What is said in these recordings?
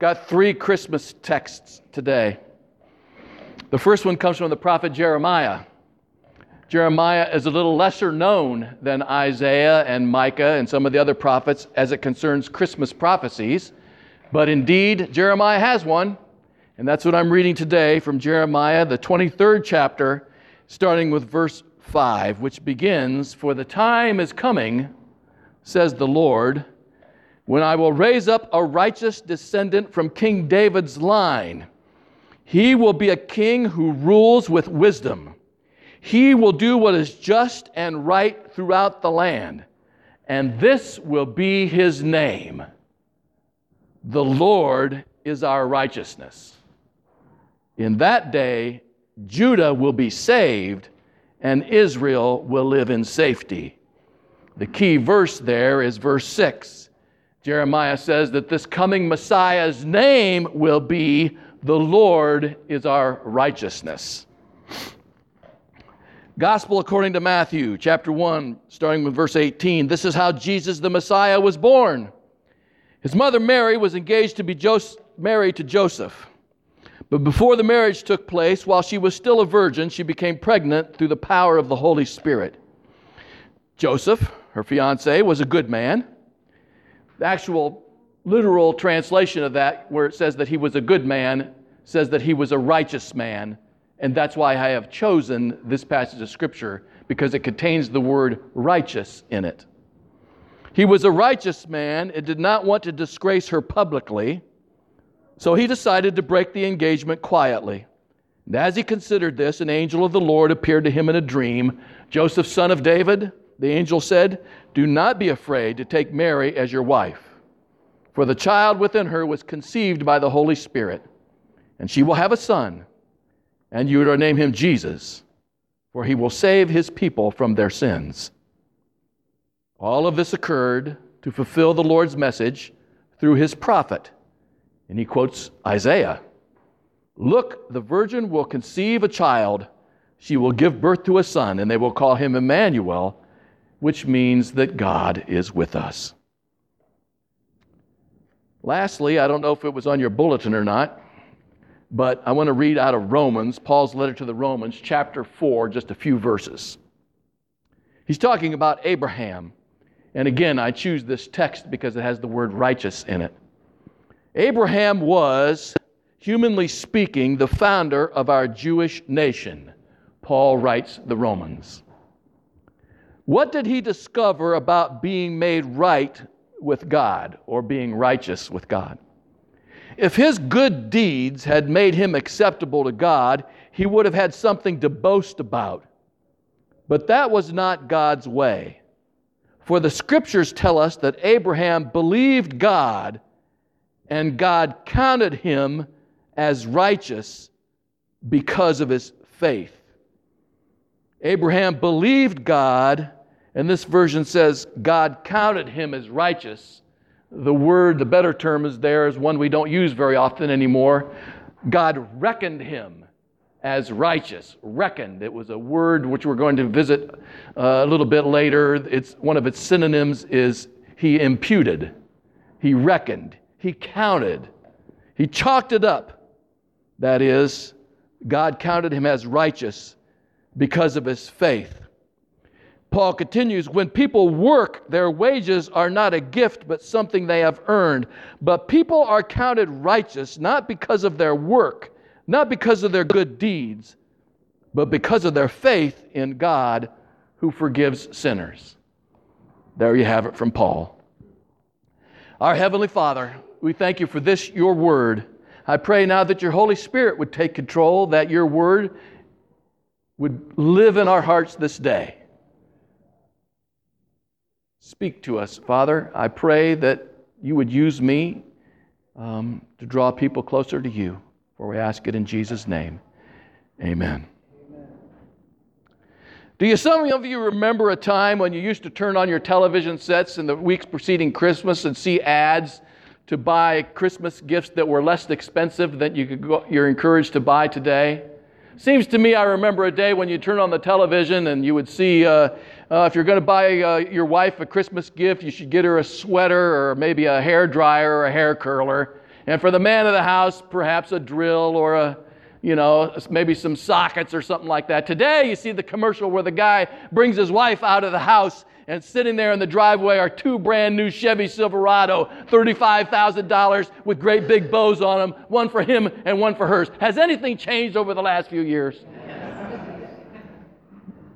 Got three Christmas texts today. The first one comes from the prophet Jeremiah. Jeremiah is a little lesser known than Isaiah and Micah and some of the other prophets as it concerns Christmas prophecies. But indeed, Jeremiah has one. And that's what I'm reading today from Jeremiah, the 23rd chapter, starting with verse 5, which begins For the time is coming, says the Lord, when I will raise up a righteous descendant from King David's line. He will be a king who rules with wisdom. He will do what is just and right throughout the land. And this will be his name. The Lord is our righteousness. In that day, Judah will be saved and Israel will live in safety. The key verse there is verse 6. Jeremiah says that this coming Messiah's name will be the Lord is our righteousness. Gospel according to Matthew, chapter 1, starting with verse 18. This is how Jesus the Messiah was born. His mother Mary was engaged to be married to Joseph. But before the marriage took place, while she was still a virgin, she became pregnant through the power of the Holy Spirit. Joseph, her fiance, was a good man. The actual literal translation of that, where it says that he was a good man, says that he was a righteous man. And that's why I have chosen this passage of Scripture, because it contains the word righteous in it. He was a righteous man and did not want to disgrace her publicly. So he decided to break the engagement quietly. And as he considered this, an angel of the Lord appeared to him in a dream. Joseph, son of David, the angel said, Do not be afraid to take Mary as your wife, for the child within her was conceived by the Holy Spirit, and she will have a son, and you are to name him Jesus, for he will save his people from their sins. All of this occurred to fulfill the Lord's message through his prophet. And he quotes Isaiah Look, the virgin will conceive a child. She will give birth to a son, and they will call him Emmanuel, which means that God is with us. Lastly, I don't know if it was on your bulletin or not, but I want to read out of Romans, Paul's letter to the Romans, chapter 4, just a few verses. He's talking about Abraham. And again, I choose this text because it has the word righteous in it. Abraham was, humanly speaking, the founder of our Jewish nation. Paul writes the Romans. What did he discover about being made right with God or being righteous with God? If his good deeds had made him acceptable to God, he would have had something to boast about. But that was not God's way. For the scriptures tell us that Abraham believed God and God counted him as righteous because of his faith. Abraham believed God, and this version says God counted him as righteous. The word, the better term is there, is one we don't use very often anymore. God reckoned him as righteous. Reckoned. It was a word which we're going to visit uh, a little bit later. It's one of its synonyms is he imputed. He reckoned. He counted. He chalked it up. That is, God counted him as righteous because of his faith. Paul continues when people work, their wages are not a gift, but something they have earned. But people are counted righteous not because of their work, not because of their good deeds, but because of their faith in God who forgives sinners. There you have it from Paul. Our Heavenly Father, we thank you for this, your word. I pray now that your Holy Spirit would take control, that your word would live in our hearts this day. Speak to us, Father. I pray that you would use me um, to draw people closer to you, for we ask it in Jesus' name. Amen. Do you, some of you remember a time when you used to turn on your television sets in the weeks preceding Christmas and see ads to buy Christmas gifts that were less expensive than you could go, you're encouraged to buy today. Seems to me I remember a day when you turn on the television and you would see uh, uh, if you're going to buy uh, your wife a Christmas gift, you should get her a sweater or maybe a hair dryer or a hair curler. And for the man of the house, perhaps a drill or a, you know, maybe some sockets or something like that. Today, you see the commercial where the guy brings his wife out of the house and sitting there in the driveway are two brand new Chevy Silverado, $35,000 with great big bows on them, one for him and one for hers. Has anything changed over the last few years?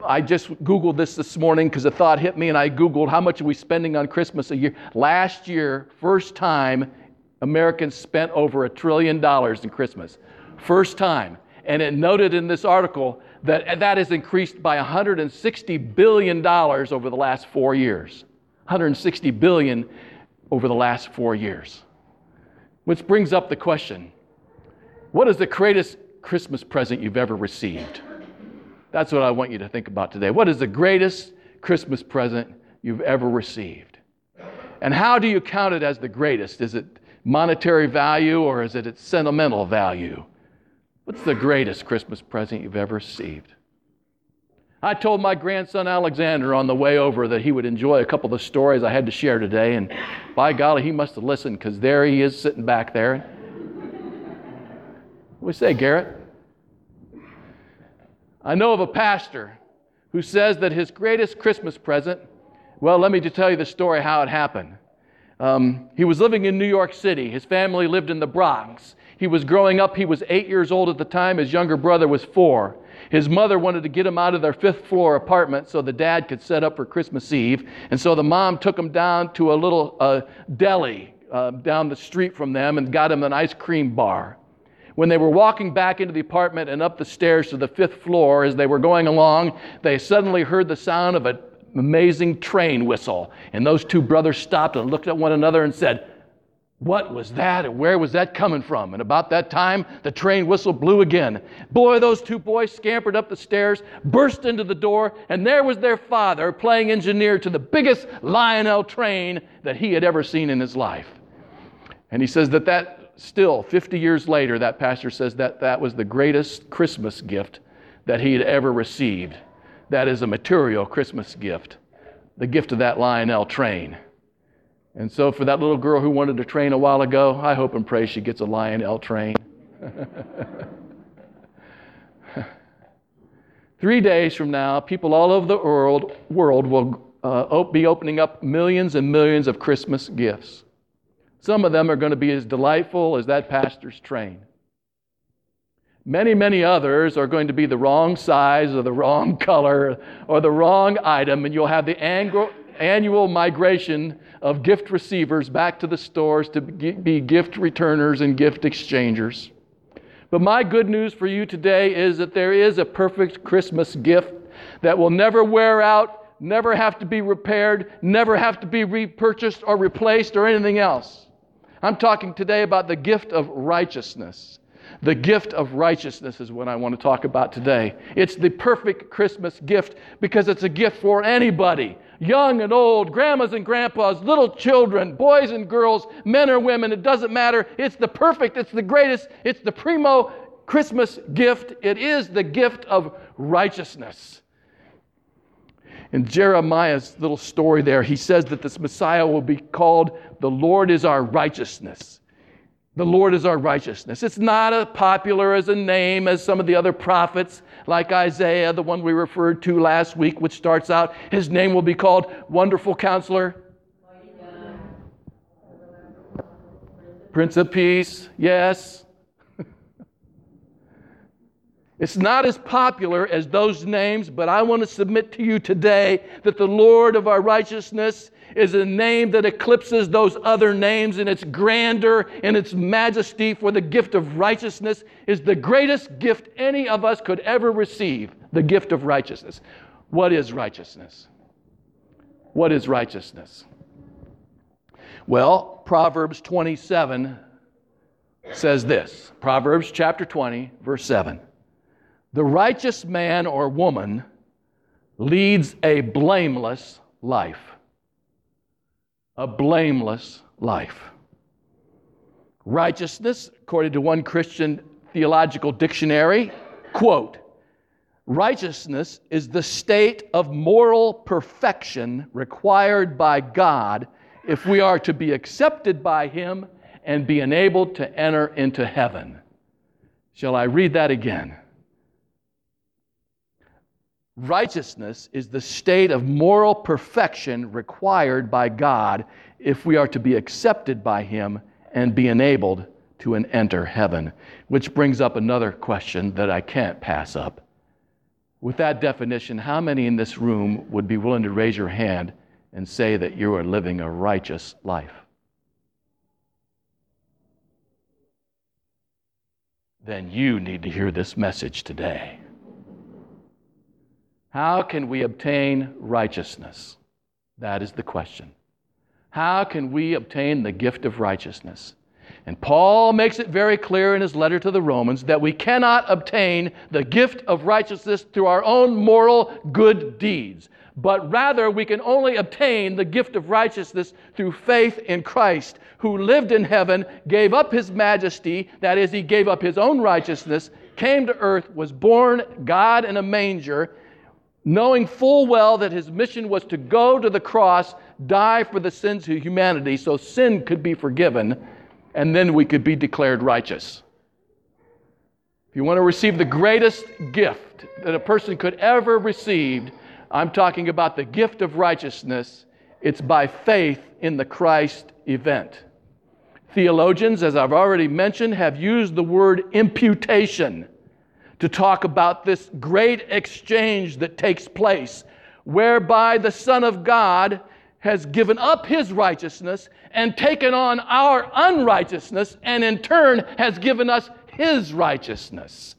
I just Googled this this morning because a thought hit me, and I Googled how much are we spending on Christmas a year. Last year, first time, Americans spent over a trillion dollars in Christmas. First time. And it noted in this article that that has increased by $160 billion over the last four years. 160 billion over the last four years. Which brings up the question what is the greatest Christmas present you've ever received? That's what I want you to think about today. What is the greatest Christmas present you've ever received? And how do you count it as the greatest? Is it monetary value or is it its sentimental value? What's the greatest Christmas present you've ever received? I told my grandson Alexander on the way over that he would enjoy a couple of the stories I had to share today, and by golly, he must have listened because there he is sitting back there. What do you say, Garrett? I know of a pastor who says that his greatest Christmas present, well, let me just tell you the story how it happened. Um, he was living in New York City. His family lived in the Bronx. He was growing up. He was eight years old at the time. His younger brother was four. His mother wanted to get him out of their fifth floor apartment so the dad could set up for Christmas Eve. And so the mom took him down to a little uh, deli uh, down the street from them and got him an ice cream bar. When they were walking back into the apartment and up the stairs to the fifth floor, as they were going along, they suddenly heard the sound of an amazing train whistle. And those two brothers stopped and looked at one another and said, what was that and where was that coming from? And about that time, the train whistle blew again. Boy, those two boys scampered up the stairs, burst into the door, and there was their father playing engineer to the biggest Lionel train that he had ever seen in his life. And he says that that still, 50 years later, that pastor says that that was the greatest Christmas gift that he had ever received. That is a material Christmas gift, the gift of that Lionel train. And so, for that little girl who wanted to train a while ago, I hope and pray she gets a Lionel train. Three days from now, people all over the world, world will uh, be opening up millions and millions of Christmas gifts. Some of them are going to be as delightful as that pastor's train. Many, many others are going to be the wrong size or the wrong color or the wrong item, and you'll have the annual migration of gift receivers back to the stores to be gift returners and gift exchangers. But my good news for you today is that there is a perfect Christmas gift that will never wear out, never have to be repaired, never have to be repurchased or replaced or anything else. I'm talking today about the gift of righteousness. The gift of righteousness is what I want to talk about today. It's the perfect Christmas gift because it's a gift for anybody young and old, grandmas and grandpas, little children, boys and girls, men or women, it doesn't matter. It's the perfect, it's the greatest, it's the primo Christmas gift. It is the gift of righteousness. In Jeremiah's little story there, he says that this Messiah will be called the Lord is our righteousness. The Lord is our righteousness. It's not as popular as a name as some of the other prophets, like Isaiah, the one we referred to last week, which starts out, His name will be called Wonderful Counselor, Prince of Peace, yes. It's not as popular as those names, but I want to submit to you today that the Lord of our righteousness is a name that eclipses those other names in its grandeur and its majesty, for the gift of righteousness is the greatest gift any of us could ever receive the gift of righteousness. What is righteousness? What is righteousness? Well, Proverbs 27 says this Proverbs chapter 20, verse 7. The righteous man or woman leads a blameless life. A blameless life. Righteousness, according to one Christian theological dictionary, quote, righteousness is the state of moral perfection required by God if we are to be accepted by Him and be enabled to enter into heaven. Shall I read that again? Righteousness is the state of moral perfection required by God if we are to be accepted by Him and be enabled to enter heaven. Which brings up another question that I can't pass up. With that definition, how many in this room would be willing to raise your hand and say that you are living a righteous life? Then you need to hear this message today. How can we obtain righteousness? That is the question. How can we obtain the gift of righteousness? And Paul makes it very clear in his letter to the Romans that we cannot obtain the gift of righteousness through our own moral good deeds, but rather we can only obtain the gift of righteousness through faith in Christ, who lived in heaven, gave up his majesty, that is, he gave up his own righteousness, came to earth, was born God in a manger, knowing full well that his mission was to go to the cross, die for the sins of humanity so sin could be forgiven, and then we could be declared righteous. If you want to receive the greatest gift that a person could ever receive, I'm talking about the gift of righteousness. It's by faith in the Christ event. Theologians, as I've already mentioned, have used the word imputation to talk about this great exchange that takes place, whereby the Son of God has given up his righteousness and taken on our unrighteousness, and in turn has given us his righteousness.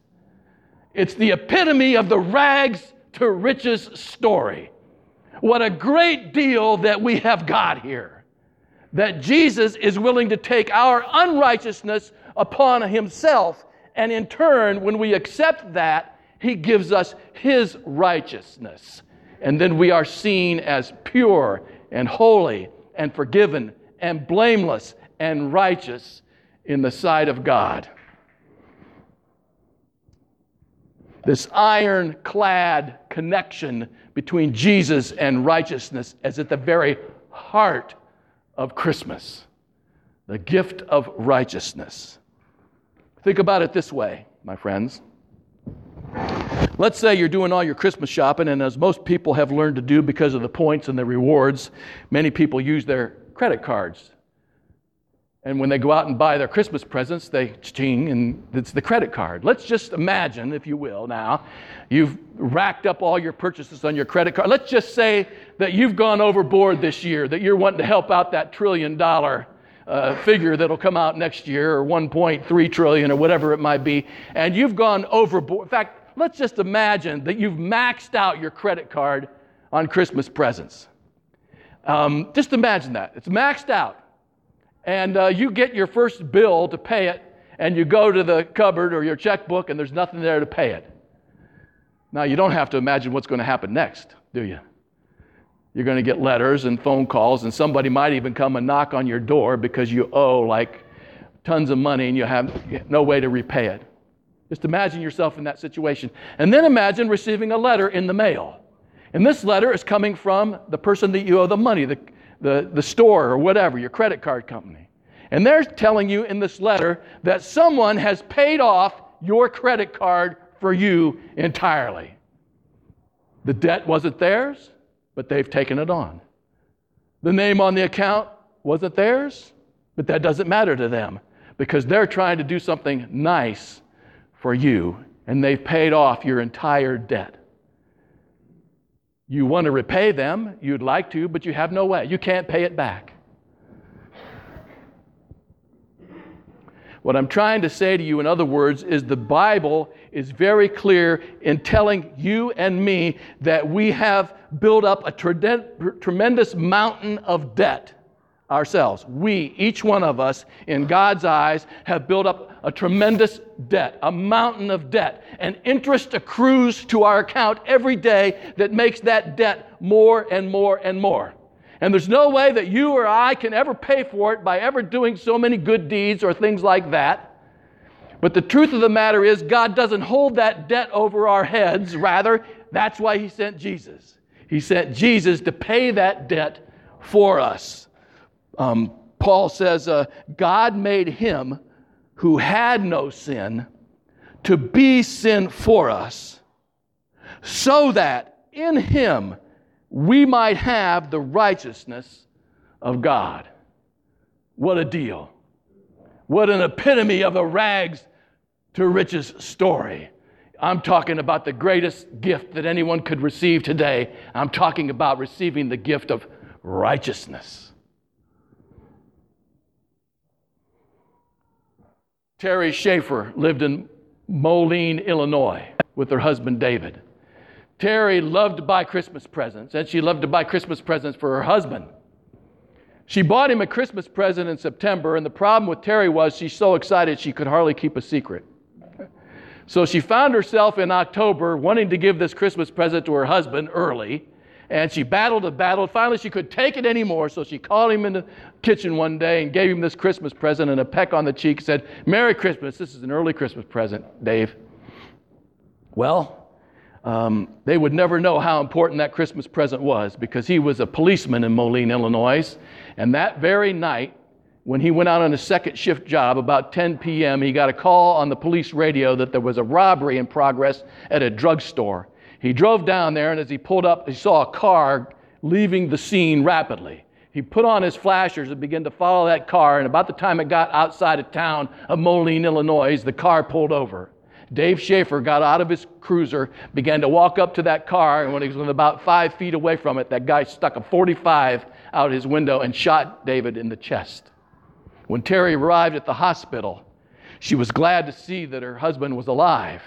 It's the epitome of the rags to riches story. What a great deal that we have got here. That Jesus is willing to take our unrighteousness upon himself and in turn, when we accept that, He gives us His righteousness. And then we are seen as pure and holy and forgiven and blameless and righteous in the sight of God. This ironclad connection between Jesus and righteousness is at the very heart of Christmas the gift of righteousness. Think about it this way, my friends. Let's say you're doing all your Christmas shopping, and as most people have learned to do because of the points and the rewards, many people use their credit cards. And when they go out and buy their Christmas presents, they ching, and it's the credit card. Let's just imagine, if you will, now, you've racked up all your purchases on your credit card. Let's just say that you've gone overboard this year, that you're wanting to help out that trillion dollar uh, figure that'll come out next year or 1.3 trillion or whatever it might be, and you've gone overboard. In fact, let's just imagine that you've maxed out your credit card on Christmas presents. Um, just imagine that. It's maxed out. And uh, you get your first bill to pay it, and you go to the cupboard or your checkbook, and there's nothing there to pay it. Now, you don't have to imagine what's going to happen next, do you? You're going to get letters and phone calls, and somebody might even come and knock on your door because you owe like tons of money and you have no way to repay it. Just imagine yourself in that situation. And then imagine receiving a letter in the mail. And this letter is coming from the person that you owe the money, the, the, the store or whatever, your credit card company. And they're telling you in this letter that someone has paid off your credit card for you entirely. The debt wasn't theirs, but they've taken it on. The name on the account wasn't theirs, but that doesn't matter to them because they're trying to do something nice for you and they've paid off your entire debt. You want to repay them, you'd like to, but you have no way. You can't pay it back. What I'm trying to say to you, in other words, is the Bible is very clear in telling you and me that we have built up a tremendous mountain of debt ourselves. We, each one of us, in God's eyes, have built up a tremendous debt, a mountain of debt. And interest accrues to our account every day that makes that debt more and more and more. And there's no way that you or I can ever pay for it by ever doing so many good deeds or things like that. But the truth of the matter is, God doesn't hold that debt over our heads. Rather, that's why He sent Jesus. He sent Jesus to pay that debt for us. Um, Paul says, uh, God made him who had no sin to be sin for us, so that in him we might have the righteousness of God. What a deal. What an epitome of a rags to riches story. I'm talking about the greatest gift that anyone could receive today. I'm talking about receiving the gift of righteousness. Terry Schaefer lived in Moline, Illinois, with her husband David. Terry loved to buy Christmas presents, and she loved to buy Christmas presents for her husband. She bought him a Christmas present in September, and the problem with Terry was she's so excited she could hardly keep a secret. So she found herself in October wanting to give this Christmas present to her husband early, and she battled and battled. Finally, she could take it anymore, so she called him in the kitchen one day and gave him this Christmas present and a peck on the cheek said, Merry Christmas. This is an early Christmas present, Dave. Well, um, they would never know how important that Christmas present was because he was a policeman in Moline, Illinois. And that very night, when he went out on a second shift job, about 10 p.m., he got a call on the police radio that there was a robbery in progress at a drugstore. He drove down there, and as he pulled up, he saw a car leaving the scene rapidly. He put on his flashers and began to follow that car, and about the time it got outside of town of Moline, Illinois, the car pulled over. Dave Schaefer got out of his cruiser, began to walk up to that car, and when he was about five feet away from it, that guy stuck a 45 out his window and shot David in the chest. When Terry arrived at the hospital, she was glad to see that her husband was alive.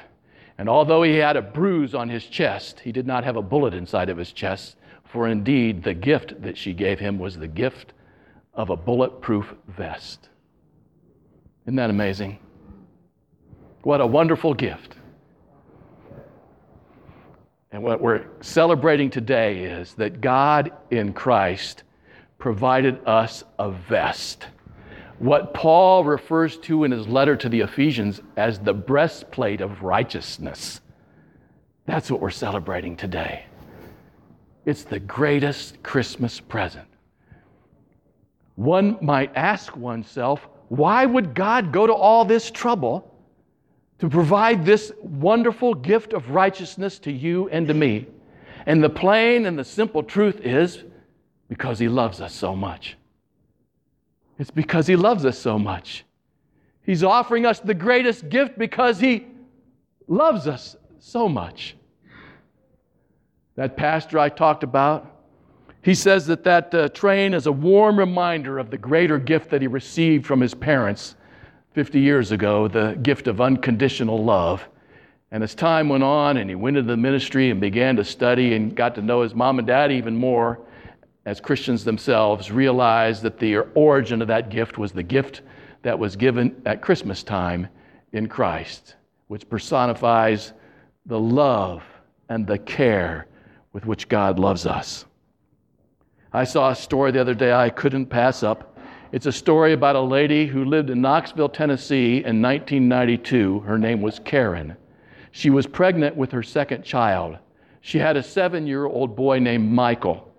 And although he had a bruise on his chest, he did not have a bullet inside of his chest, for indeed the gift that she gave him was the gift of a bulletproof vest. Isn't that amazing? What a wonderful gift. And what we're celebrating today is that God in Christ provided us a vest. What Paul refers to in his letter to the Ephesians as the breastplate of righteousness. That's what we're celebrating today. It's the greatest Christmas present. One might ask oneself, why would God go to all this trouble to provide this wonderful gift of righteousness to you and to me. And the plain and the simple truth is because He loves us so much. It's because He loves us so much. He's offering us the greatest gift because He loves us so much. That pastor I talked about, he says that that uh, train is a warm reminder of the greater gift that he received from his parents 50 years ago, the gift of unconditional love. And as time went on and he went into the ministry and began to study and got to know his mom and dad even more, as Christians themselves, realized that the origin of that gift was the gift that was given at Christmas time in Christ, which personifies the love and the care with which God loves us. I saw a story the other day I couldn't pass up. It's a story about a lady who lived in Knoxville, Tennessee in 1992. Her name was Karen. She was pregnant with her second child. She had a seven year old boy named Michael.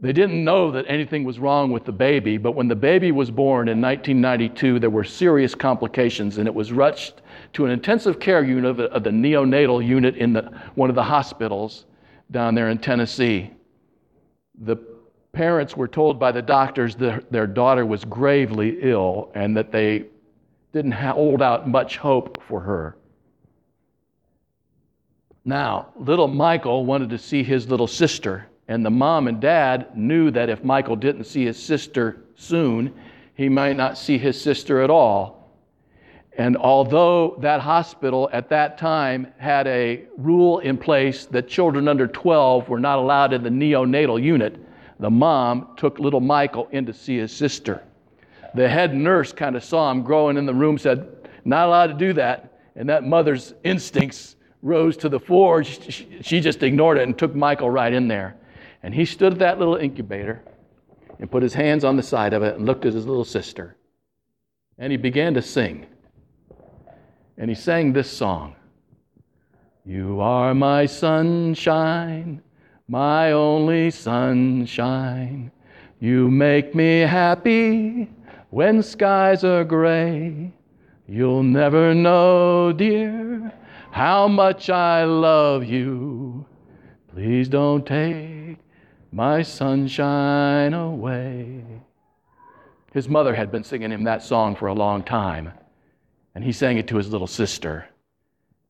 They didn't know that anything was wrong with the baby, but when the baby was born in 1992, there were serious complications, and it was rushed to an intensive care unit of the neonatal unit in the, one of the hospitals down there in Tennessee. The parents were told by the doctors that their daughter was gravely ill and that they didn't hold out much hope for her. Now, little Michael wanted to see his little sister, and the mom and dad knew that if Michael didn't see his sister soon, he might not see his sister at all. And although that hospital at that time had a rule in place that children under 12 were not allowed in the neonatal unit, the mom took little Michael in to see his sister. The head nurse kind of saw him growing in the room, said, Not allowed to do that. And that mother's instincts rose to the fore. She just ignored it and took Michael right in there. And he stood at that little incubator and put his hands on the side of it and looked at his little sister. And he began to sing. And he sang this song You are my sunshine my only sunshine. You make me happy when skies are gray. You'll never know, dear, how much I love you. Please don't take my sunshine away. His mother had been singing him that song for a long time, and he sang it to his little sister.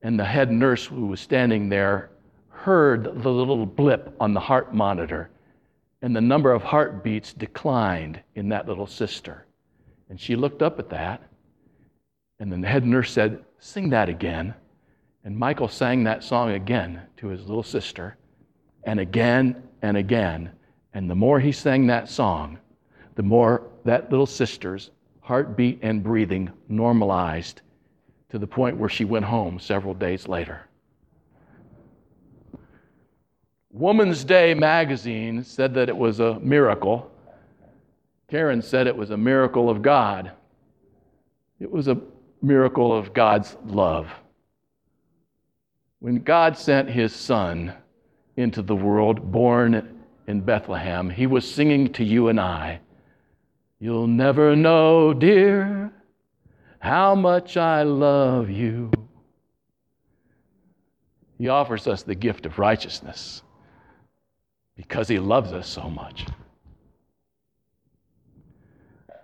And the head nurse who was standing there heard the little blip on the heart monitor, and the number of heartbeats declined in that little sister. And she looked up at that, and then the head nurse said, Sing that again. And Michael sang that song again to his little sister and again and again. And the more he sang that song, the more that little sister's heartbeat and breathing normalized to the point where she went home several days later. Woman's Day magazine said that it was a miracle. Karen said it was a miracle of God. It was a miracle of God's love. When God sent his son, into the world, born in Bethlehem, he was singing to you and I, You'll never know, dear, how much I love you. He offers us the gift of righteousness because he loves us so much.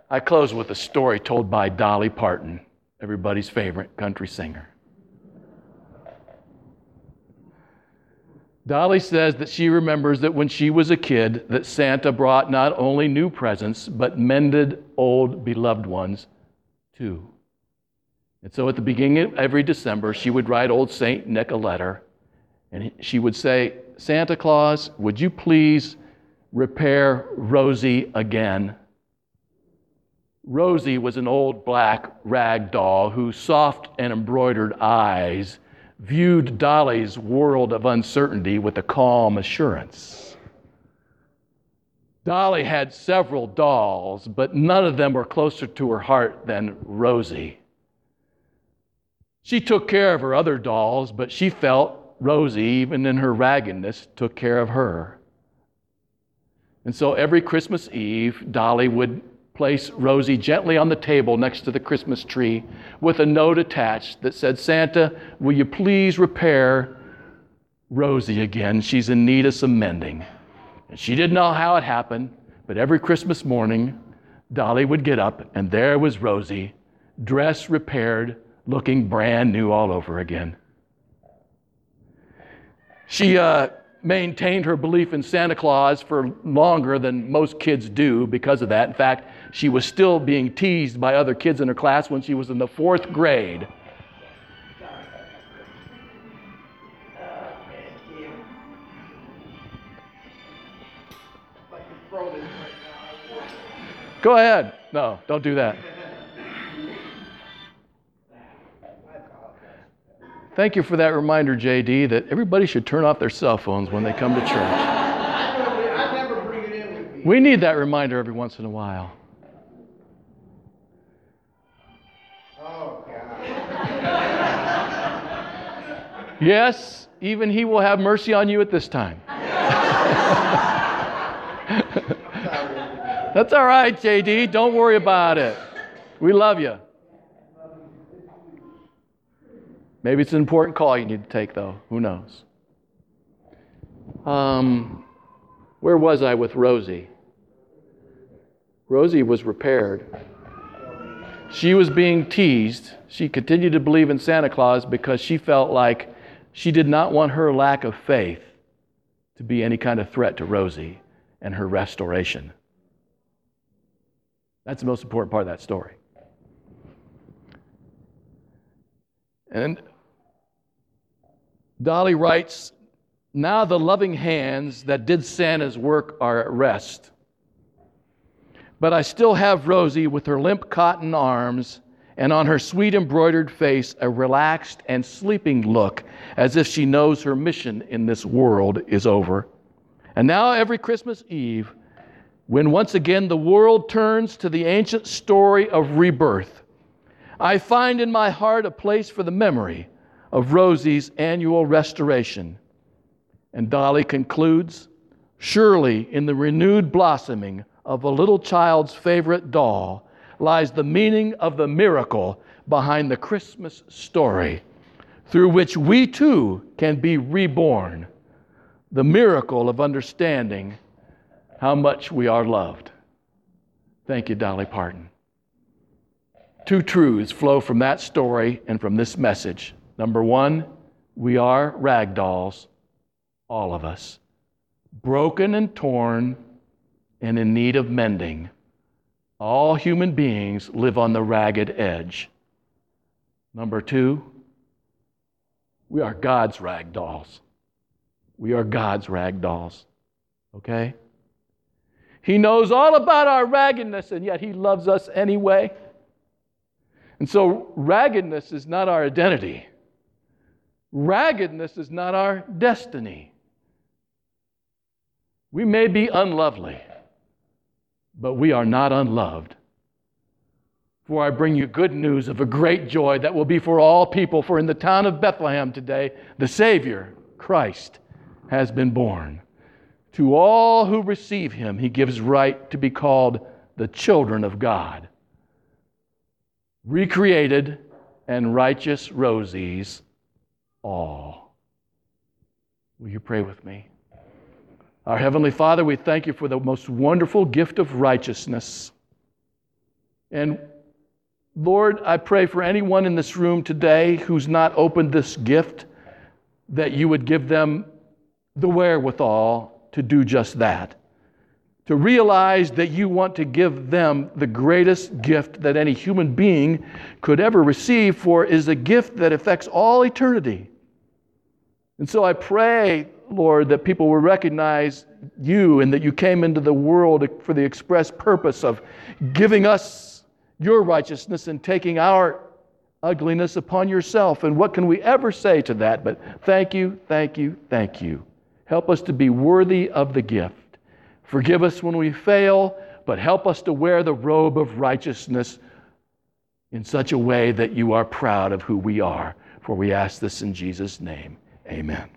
I close with a story told by Dolly Parton, everybody's favorite country singer. Dolly says that she remembers that when she was a kid that Santa brought not only new presents but mended old beloved ones too. And so at the beginning of every December she would write old Saint Nick a letter and she would say, "Santa Claus, would you please repair Rosie again?" Rosie was an old black rag doll whose soft and embroidered eyes viewed Dolly's world of uncertainty with a calm assurance. Dolly had several dolls, but none of them were closer to her heart than Rosie. She took care of her other dolls, but she felt Rosie, even in her raggedness, took care of her. And so every Christmas Eve, Dolly would place Rosie gently on the table next to the Christmas tree with a note attached that said, Santa, will you please repair Rosie again? She's in need of some mending. And she didn't know how it happened, but every Christmas morning, Dolly would get up, and there was Rosie, dress repaired, looking brand new all over again. She uh, maintained her belief in Santa Claus for longer than most kids do because of that. In fact, she was still being teased by other kids in her class when she was in the fourth grade. Go ahead. No, don't do that. Thank you for that reminder, JD, that everybody should turn off their cell phones when they come to church. We need that reminder every once in a while. Yes, even He will have mercy on you at this time. That's all right, JD. Don't worry about it. We love you. Maybe it's an important call you need to take, though. Who knows? Um, where was I with Rosie? Rosie was repaired. She was being teased. She continued to believe in Santa Claus because she felt like she did not want her lack of faith to be any kind of threat to Rosie and her restoration. That's the most important part of that story. And Dolly writes, Now the loving hands that did Santa's work are at rest. But I still have Rosie with her limp cotton arms and on her sweet embroidered face a relaxed and sleeping look as if she knows her mission in this world is over. And now, every Christmas Eve, when once again the world turns to the ancient story of rebirth, I find in my heart a place for the memory of Rosie's annual restoration. And Dolly concludes Surely in the renewed blossoming of a little child's favorite doll lies the meaning of the miracle behind the Christmas story, through which we too can be reborn. The miracle of understanding how much we are loved. Thank you, Dolly Parton. Two truths flow from that story and from this message. Number one, we are rag dolls, all of us, broken and torn and in need of mending. All human beings live on the ragged edge. Number two, we are God's rag dolls. We are God's rag dolls. Okay? He knows all about our raggedness, and yet He loves us anyway. And so, raggedness is not our identity, raggedness is not our destiny. We may be unlovely, but we are not unloved. For I bring you good news of a great joy that will be for all people. For in the town of Bethlehem today, the Savior, Christ, has been born. To all who receive him, he gives right to be called the children of God recreated and righteous rosies all. Will you pray with me? Our Heavenly Father, we thank you for the most wonderful gift of righteousness. And Lord, I pray for anyone in this room today who's not opened this gift, that you would give them the wherewithal to do just that to realize that you want to give them the greatest gift that any human being could ever receive, for is a gift that affects all eternity. And so I pray, Lord, that people will recognize you and that you came into the world for the express purpose of giving us your righteousness and taking our ugliness upon yourself. And what can we ever say to that but thank you, thank you, thank you? Help us to be worthy of the gift. Forgive us when we fail, but help us to wear the robe of righteousness in such a way that you are proud of who we are. For we ask this in Jesus' name. Amen.